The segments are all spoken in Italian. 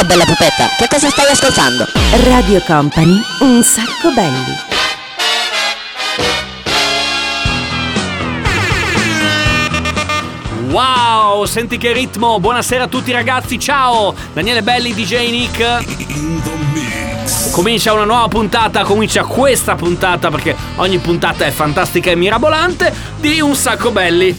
Ciao bella pupetta, che cosa stai ascoltando? Radio Company, un sacco belli. Wow, senti che ritmo! Buonasera a tutti ragazzi, ciao! Daniele Belli, DJ Nick. Comincia una nuova puntata, comincia questa puntata perché ogni puntata è fantastica e mirabolante di Un Sacco Belli.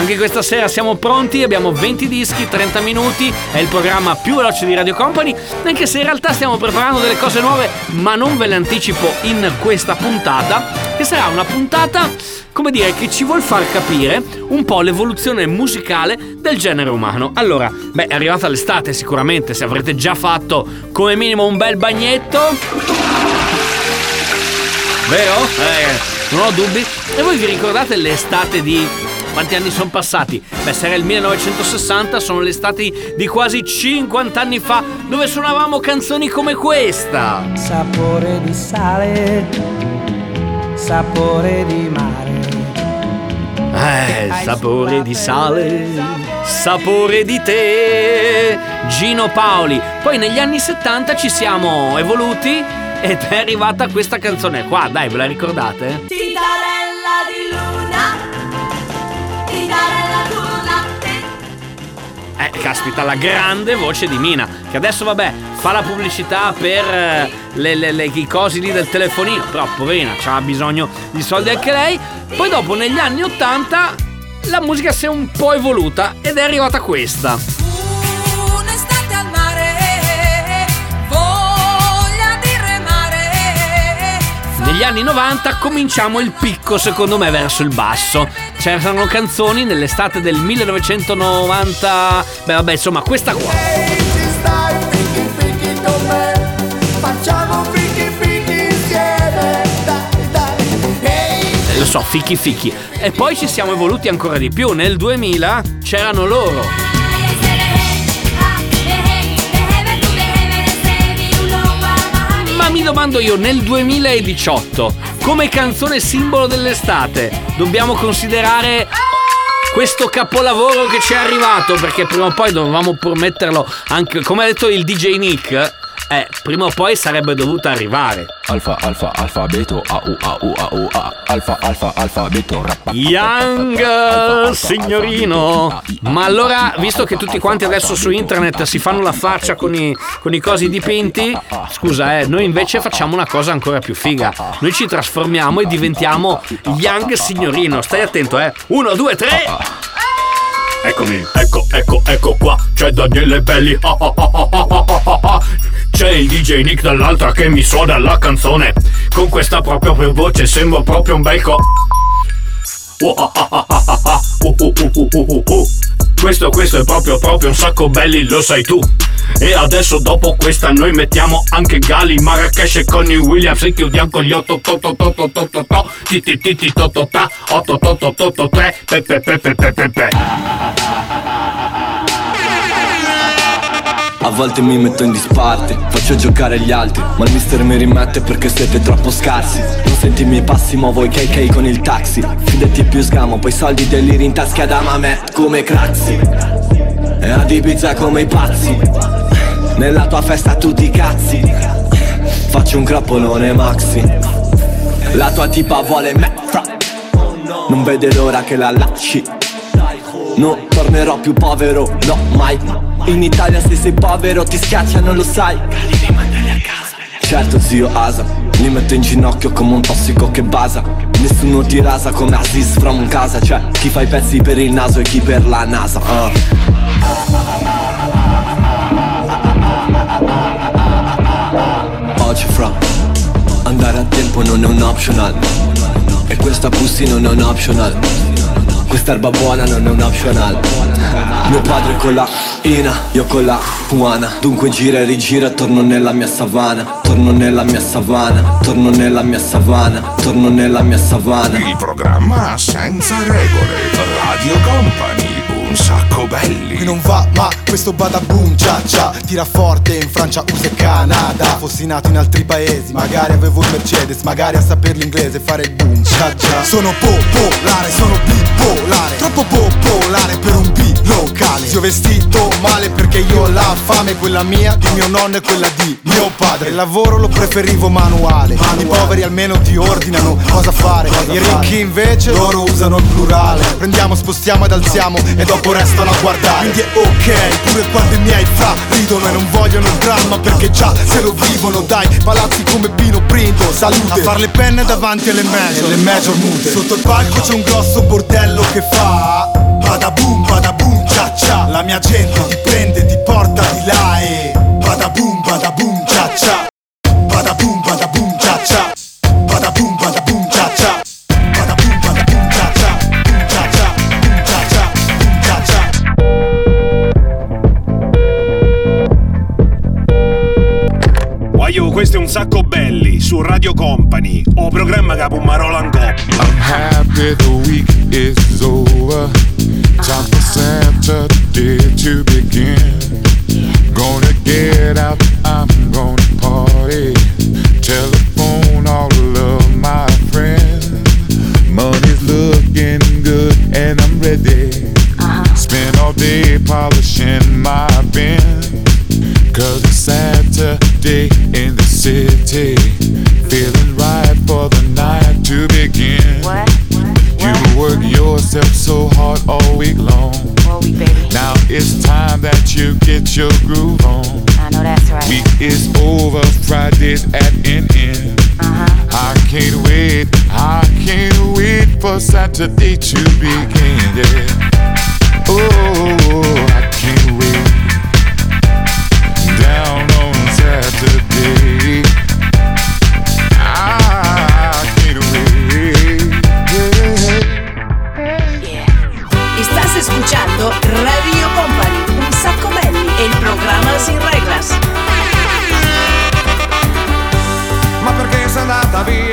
Anche questa sera siamo pronti, abbiamo 20 dischi, 30 minuti, è il programma più veloce di Radio Company, anche se in realtà stiamo preparando delle cose nuove, ma non ve le anticipo in questa puntata, che sarà una puntata, come dire, che ci vuol far capire un po' l'evoluzione musicale del genere umano. Allora, beh, è arrivata l'estate sicuramente, se avrete già fatto come minimo un bel bagnetto. Vero? Eh, non ho dubbi. E voi vi ricordate l'estate di quanti anni sono passati? Beh, se era il 1960, sono le estati di quasi 50 anni fa, dove suonavamo canzoni come questa. Sapore di sale, sapore di mare. Eh, sapore di sale, sapore di te. Gino Paoli. Poi negli anni 70 ci siamo evoluti ed è arrivata questa canzone qua. Dai, ve la ricordate? Tintarella di Eh, caspita, la grande voce di Mina, che adesso vabbè fa la pubblicità per eh, le, le- le- i cosi lì del telefonino, però poverina, ha bisogno di soldi anche lei. Poi dopo negli anni 80 la musica si è un po' evoluta ed è arrivata questa. Negli anni 90 cominciamo il picco secondo me verso il basso. C'erano canzoni nell'estate del 1990, beh vabbè insomma questa qua. Ehi lo so, fichi fichi. E poi ci siamo evoluti ancora di più. Nel 2000 c'erano loro. Ma mi domando io, nel 2018, come canzone simbolo dell'estate, dobbiamo considerare questo capolavoro che ci è arrivato? Perché prima o poi dovevamo pur metterlo anche, come ha detto il DJ Nick, eh, prima o poi sarebbe dovuta arrivare. Alfa, alfa, alfabeto, au, au, au, u a. Alfa, alfa, alfabeto, rappa. Young signorino. Ma allora, visto che tutti quanti adesso su internet si fanno la faccia con i, con i cosi dipinti, scusa, eh, noi invece facciamo una cosa ancora più figa. Noi ci trasformiamo e diventiamo Young signorino. Stai attento, eh. Uno, due, tre. Eccomi, ecco, ecco, ecco qua, c'è Daniele Belli, ah, ah, ah, ah, ah, ah, ah c'è il DJ Nick dall'altra che mi suona la canzone, con questa proprio per voce sembro proprio un bel co... Questo, questo è proprio, proprio un sacco belli, lo sai tu. E adesso dopo questa noi mettiamo anche Gali, Marrakesh e Connie Williams e chiudiamo con gli 8 8 8 8 8 8 ti ti ti ti to to ta. 8 8 8 8 3 pe pe pe pe pe pe pe A volte mi metto in disparte, faccio giocare gli altri, ma il mister mi rimette perché siete troppo scarsi. Non senti i miei passi, muovo i KK con il taxi. Fidati più sgamo, poi soldi dell'iri in tasca da mamet come crazzi. E ad Ibiza come i pazzi. Nella tua festa tutti cazzi. Faccio un grappolone maxi. La tua tipa vuole me, fra. Non vede l'ora che la lasci. Non tornerò più povero, no mai In Italia se sei povero ti schiacciano lo sai. Certo zio Asa Li metto in ginocchio come un tossico che basa. Nessuno ti rasa come Aziz from casa. Cioè chi fa i pezzi per il naso e chi per la NASA ah. Oggi fra Andare a tempo non è un optional. E questa pussy non è un optional. Quest'erba buona non è un optional Mio padre con la ina, io con la puana Dunque gira e rigira, torno nella mia savana. Torno nella mia savana, torno nella mia savana Torno nella mia savana. Il programma senza regole. Radio Company, un sacco belli. Qui non va ma questo bada boom cia cia Tira forte in Francia, USA e Canada. Fossi nato in altri paesi Magari avevo il Mercedes Magari a saper l'inglese fare il boom cia cia Sono popolare, sono bipolare. Troppo popolare per un B locale. Zio vestito male perché io ho la fame Quella mia, di mio nonno e quella di mio padre. Il lavoro lo preferivo manuale, I poveri almeno ti ordinano cosa fare. I ricchi invece loro usano il plurale. Prendiamo, spostiamo ed alziamo e dopo restano a guardare. Quindi è ok, pure quando i miei fra ridono E non vogliono il dramma perché già se lo vivono Dai, palazzi come Pino Printo, salute. A far le penne davanti alle major, le major mute. Sotto il palco c'è un grosso bordello che fa Bada boom, bada boom, La mia gente ti prende, ti porta di là e Bada boom, bada boom, cia cia Bada boom, bada boom, cia cia Bada boom, bada boom, cia cia Bada boom, bada boom, cia cia Boom, cia cia, boom, cia cia, boom, cia cia Guaio, questo è un sacco belli su Radio Company. O programma che Marola in coppa. I'm happy the week is to begin. Gonna get out, I'm gonna party. Telephone all of my friends. Money's looking good and I'm ready. Uh-huh. Spend all day polishing my bin. Cause it's Saturday in the city. Feeling right for the night to begin. what You work yourself so hard all week long. Now it's time that you get your groove on. I know that's right. Week is over, Friday's at an end. Uh-huh. I can't wait, I can't wait for Saturday to begin. Yeah. Oh, I can't wait. Down on Saturday. vida.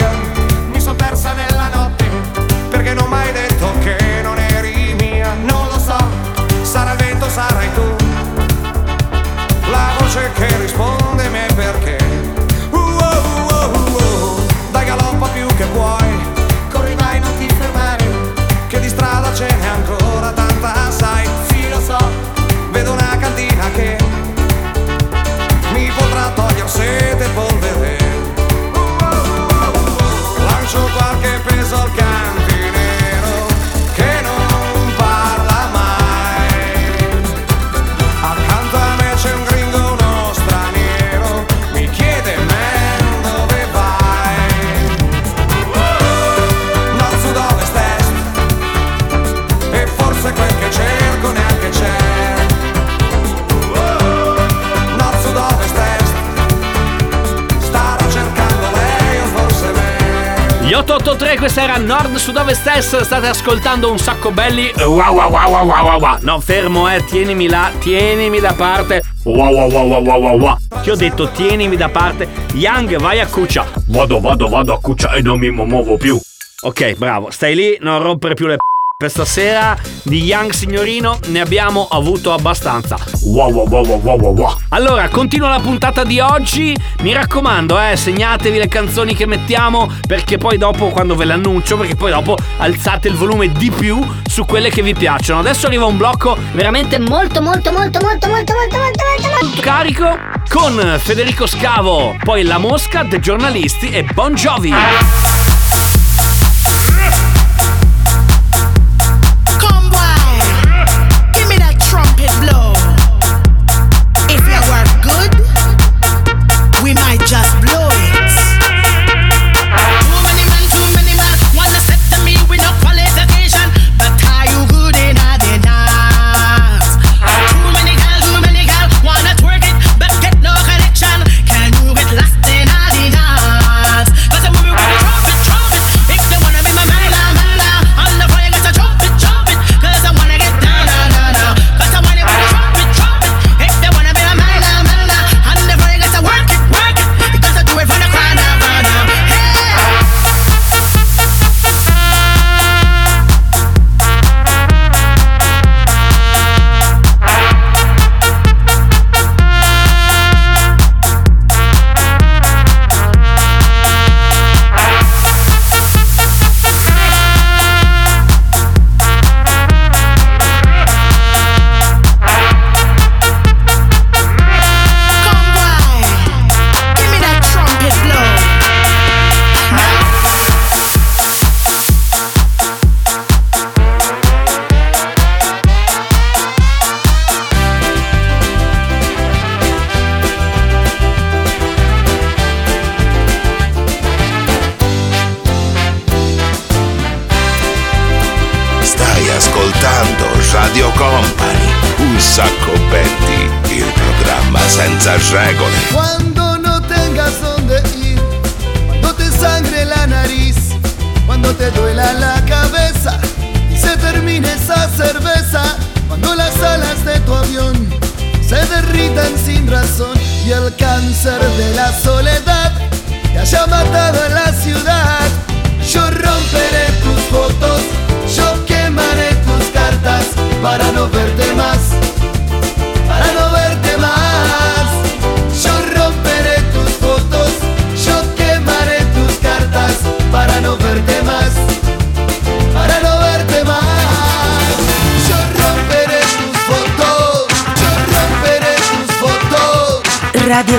883, questa era Nord Sud Ovest Est, state ascoltando un sacco belli. Wow wow wow wow wow wow wow. No, fermo eh, tienimi là, tienimi da parte. Wow wow wow wow wow wow wow. Ti ho detto tienimi da parte. Young, vai a cuccia. Vado, vado, vado a cuccia e non mi muovo più. Ok, bravo, stai lì, non rompere più le p. Per stasera di Young Signorino ne abbiamo avuto abbastanza. Wow wow wow wow wow wow. Allora, continua la puntata di oggi. Mi raccomando, eh, segnatevi le canzoni che mettiamo perché poi dopo quando ve le annuncio, perché poi dopo alzate il volume di più su quelle che vi piacciono. Adesso arriva un blocco veramente Molto, molto, molto, molto, molto, molto, molto, molto, molto. carico con Federico Scavo, poi La Mosca, The Giornalisti e Bon Jovi.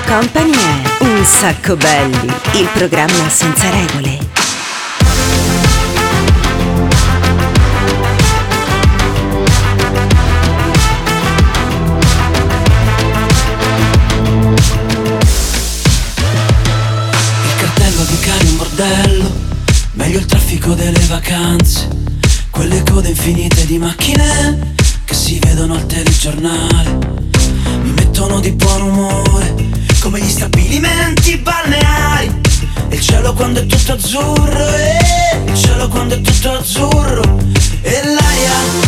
Company è Un sacco belli, il programma senza regole. Il cartello di cari un bordello, meglio il traffico delle vacanze, quelle code infinite di macchine che si vedono al telegiornale, azzurro, e il cielo quando è tutto azzurro, e l'aria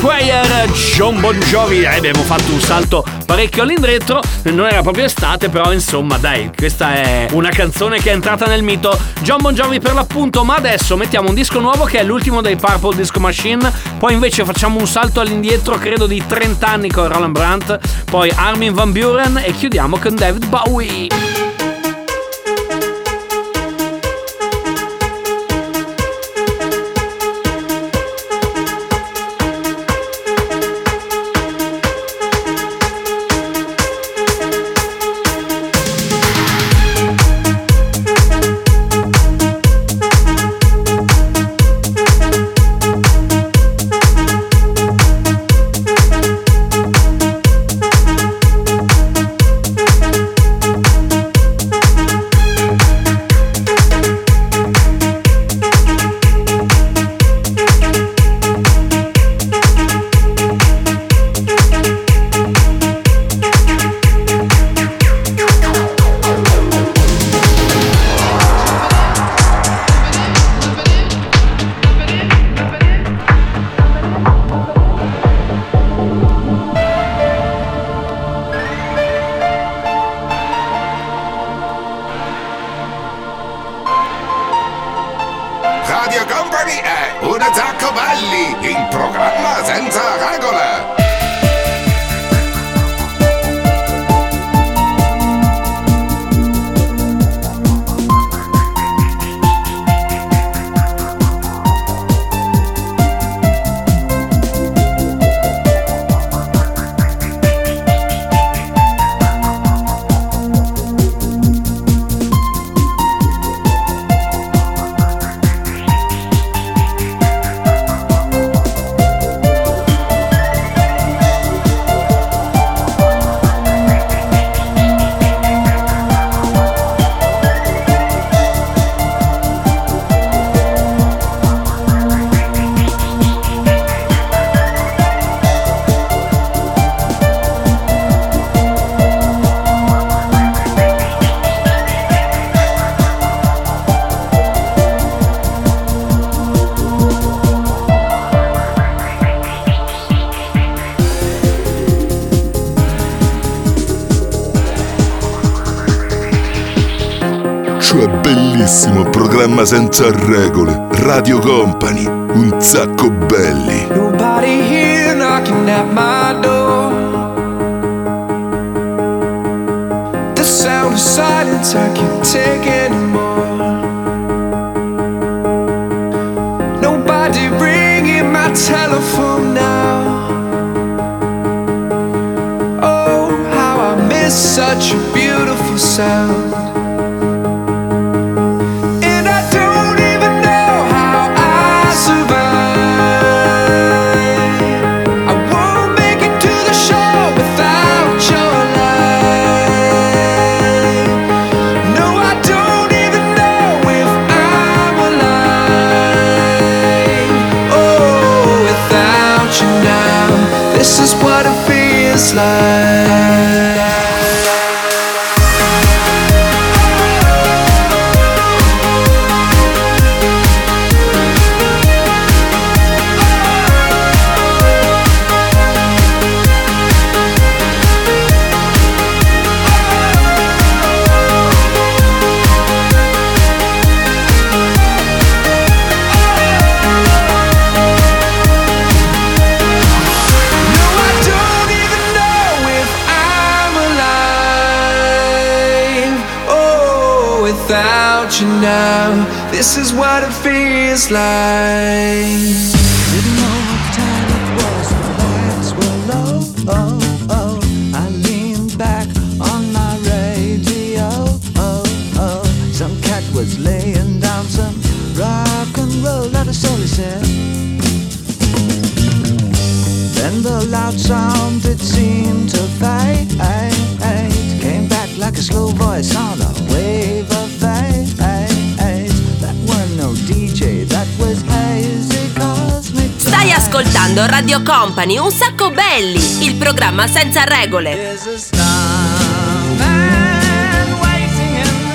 Prayer, John Bon Jovi. Eh, abbiamo fatto un salto parecchio all'indietro. Non era proprio estate, però insomma, dai, questa è una canzone che è entrata nel mito. John Bon Jovi per l'appunto, ma adesso mettiamo un disco nuovo che è l'ultimo dei Purple Disco Machine. Poi invece facciamo un salto all'indietro, credo di 30 anni con Roland Brandt. Poi Armin Van Buren e chiudiamo con David Bowie. Bellissimo programma senza regole. Radio Company, un sacco belli. Nobody here knocking at my door. The sound of silence I can't take anymore. Nobody ringing my telephone now. Oh, how I miss such a beautiful sound. This is what it feels like. Didn't know what time it was, the lights were low. Oh, oh. I leaned back on my radio. Oh, oh. Some cat was laying down some rock and roll. A soul he said. Then the loud sound it seemed to fade. Came back like a slow voice on a ascoltando Radio Company, un sacco belli, il programma senza regole. man waiting in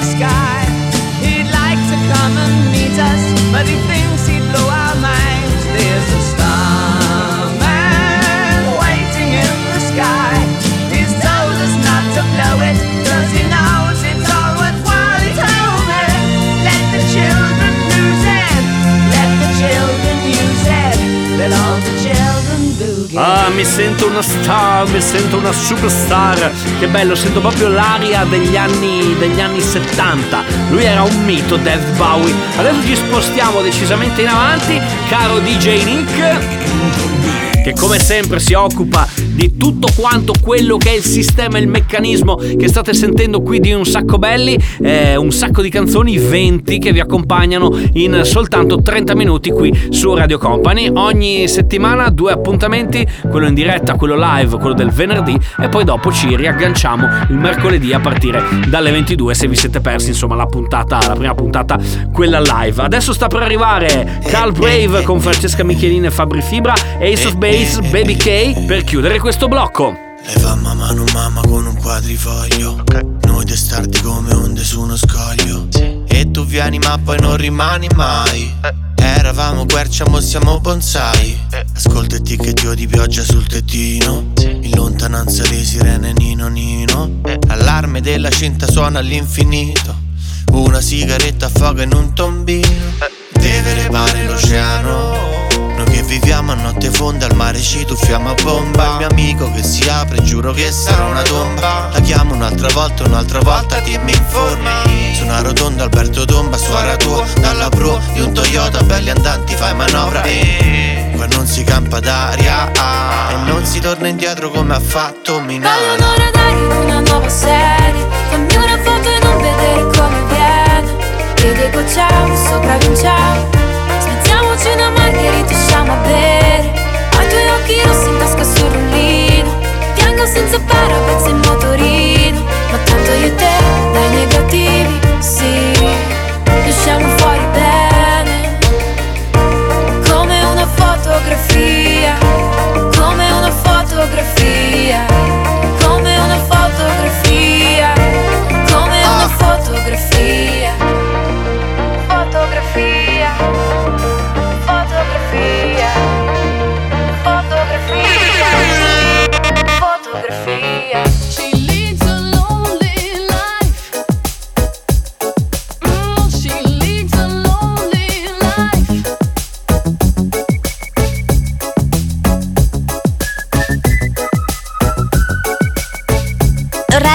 Ah, mi sento una star, mi sento una superstar. Che bello, sento proprio l'aria degli anni, degli anni 70. Lui era un mito, David Bowie. Adesso ci spostiamo decisamente in avanti, caro DJ Nick. Che come sempre si occupa di tutto quanto quello che è il sistema, il meccanismo che state sentendo qui di Un Sacco Belli, eh, un sacco di canzoni, 20 che vi accompagnano in soltanto 30 minuti qui su Radio Company. Ogni settimana due appuntamenti, quello in diretta, quello live, quello del venerdì e poi dopo ci riagganciamo il mercoledì a partire dalle 22 se vi siete persi insomma la puntata, la prima puntata, quella live. Adesso sta per arrivare Carl Brave con Francesca Michelin e Fabri Fibra, Ace of Base, Baby K per chiudere questo blocco. Lei fa mamma non mamma con un quadrifoglio. Noi testardi come onde su uno scoglio E tu vieni ma poi non rimani mai. Eravamo quercia, mo siamo bonsai. Ascoltati che dio di pioggia sul tettino. In lontananza le sirene nino nino. L'allarme della cinta suona all'infinito. Una sigaretta affoga in un tombino. Deve repare l'oceano. Viviamo a notte fonda al mare ci tuffiamo a bomba. Il mio amico che si apre, giuro che sarà una tomba. La chiamo un'altra volta, un'altra volta, dimmi informi. Su una rotonda Alberto Tomba, suora tua Dalla pro di un Toyota, belli andanti, fai manovra. E qua non si campa d'aria. Ah, E non si torna indietro come ha fatto Voglio Milano un'ora d'aria in una nuova serie. Fammi una foto e non vedere come viene. Vedi gocciamo, sopra vinciamo. Spezziamoci una margherita, Piango senza parabens in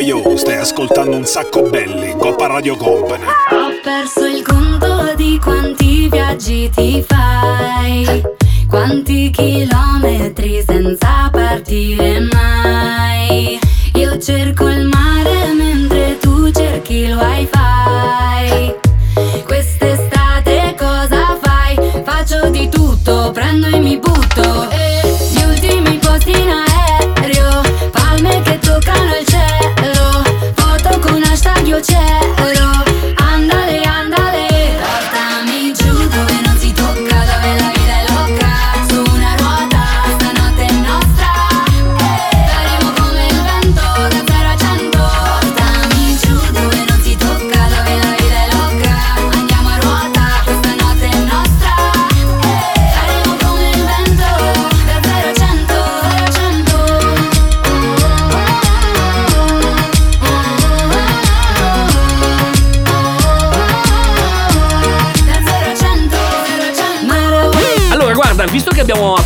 Yo, stai ascoltando un sacco belli, Coppa Radio Company. Ho perso il conto di quanti viaggi ti fai, quanti chilometri senza partire mai. Io cerco il mare mentre tu cerchi il wifi. Quest'estate cosa fai? Faccio di tutto, prendo e mi butto. Gli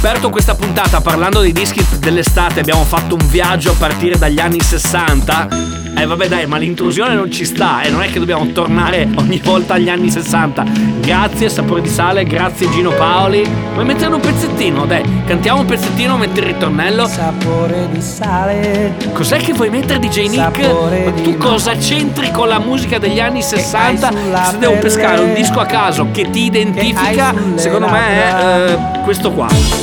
aperto questa puntata parlando dei dischi dell'estate, abbiamo fatto un viaggio a partire dagli anni 60. Eh vabbè dai, ma l'intrusione non ci sta e non è che dobbiamo tornare ogni volta agli anni 60. Grazie Sapore di Sale, grazie Gino Paoli. Vuoi mettere un pezzettino? Dai, cantiamo un pezzettino, metti il ritornello. Sapore di sale. Cos'è che vuoi mettere DJ Nick? Sapore Ma tu cosa c'entri con la musica degli anni 60? sulla Se devo pescare un disco a caso che ti identifica, secondo me è eh, questo qua.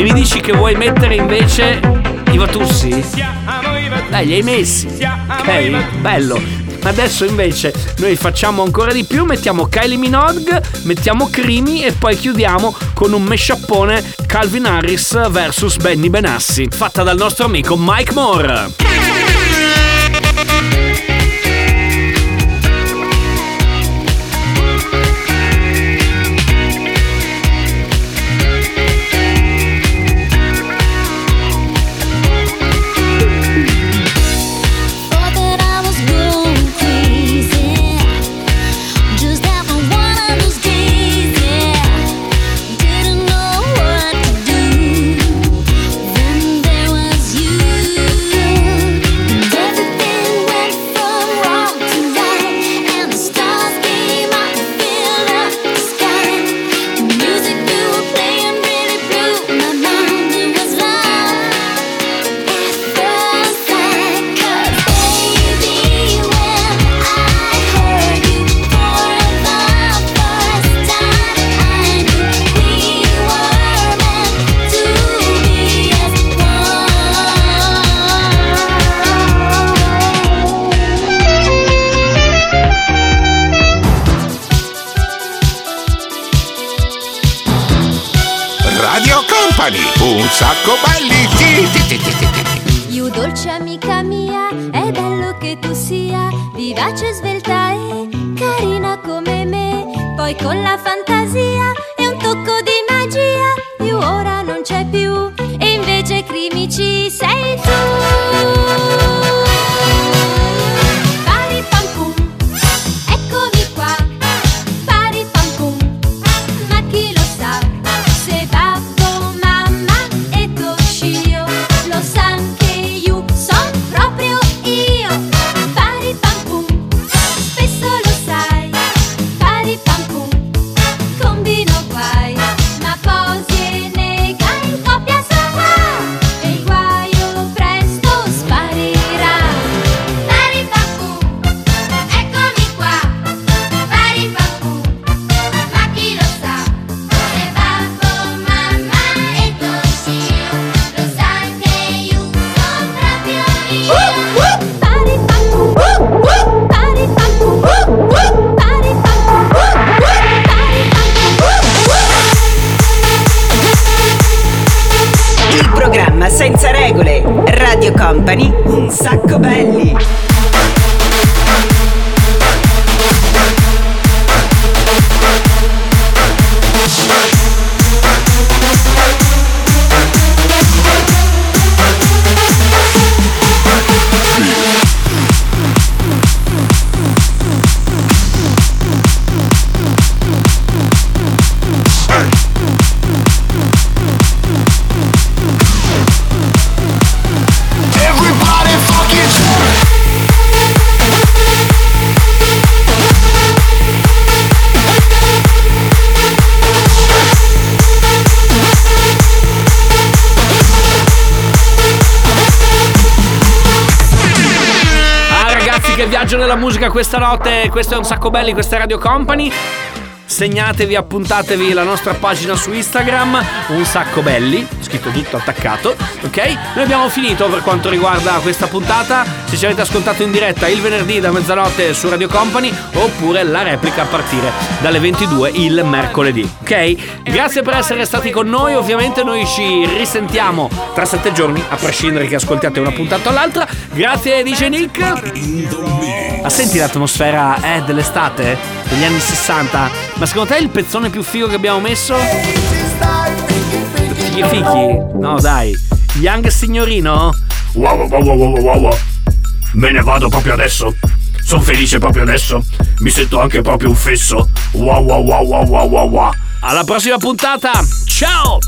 E mi dici che vuoi mettere invece i Vatussi? Dai, li hai messi. Ok, bello. Adesso invece noi facciamo ancora di più, mettiamo Kylie Minogue, mettiamo Crimi e poi chiudiamo con un meshappone Calvin Harris vs Benny Benassi, fatta dal nostro amico Mike Moore. Regole. Radio Company, un sacco belli. Viaggio nella musica questa notte, questo è un sacco belli, questa è Radio Company. Segnatevi, appuntatevi la nostra pagina su Instagram, un sacco belli, scritto tutto attaccato, ok? Noi abbiamo finito per quanto riguarda questa puntata. Se ci avete ascoltato in diretta il venerdì da mezzanotte su Radio Company oppure la replica a partire dalle 22 il mercoledì, ok? Grazie per essere stati con noi, ovviamente noi ci risentiamo tra sette giorni, a prescindere che ascoltiate una puntata o l'altra. Grazie DJ Nick. Ma senti l'atmosfera eh, dell'estate, degli anni 60? Ma secondo te il pezzone più figo che abbiamo messo? Fighi fighi? No dai. Young signorino? Wow, wow, wow, wow, wow, wow. Me ne vado proprio adesso. Sono felice proprio adesso. Mi sento anche proprio un fesso. Wow, wow, wow, wow, wow, wow. Alla prossima puntata. Ciao!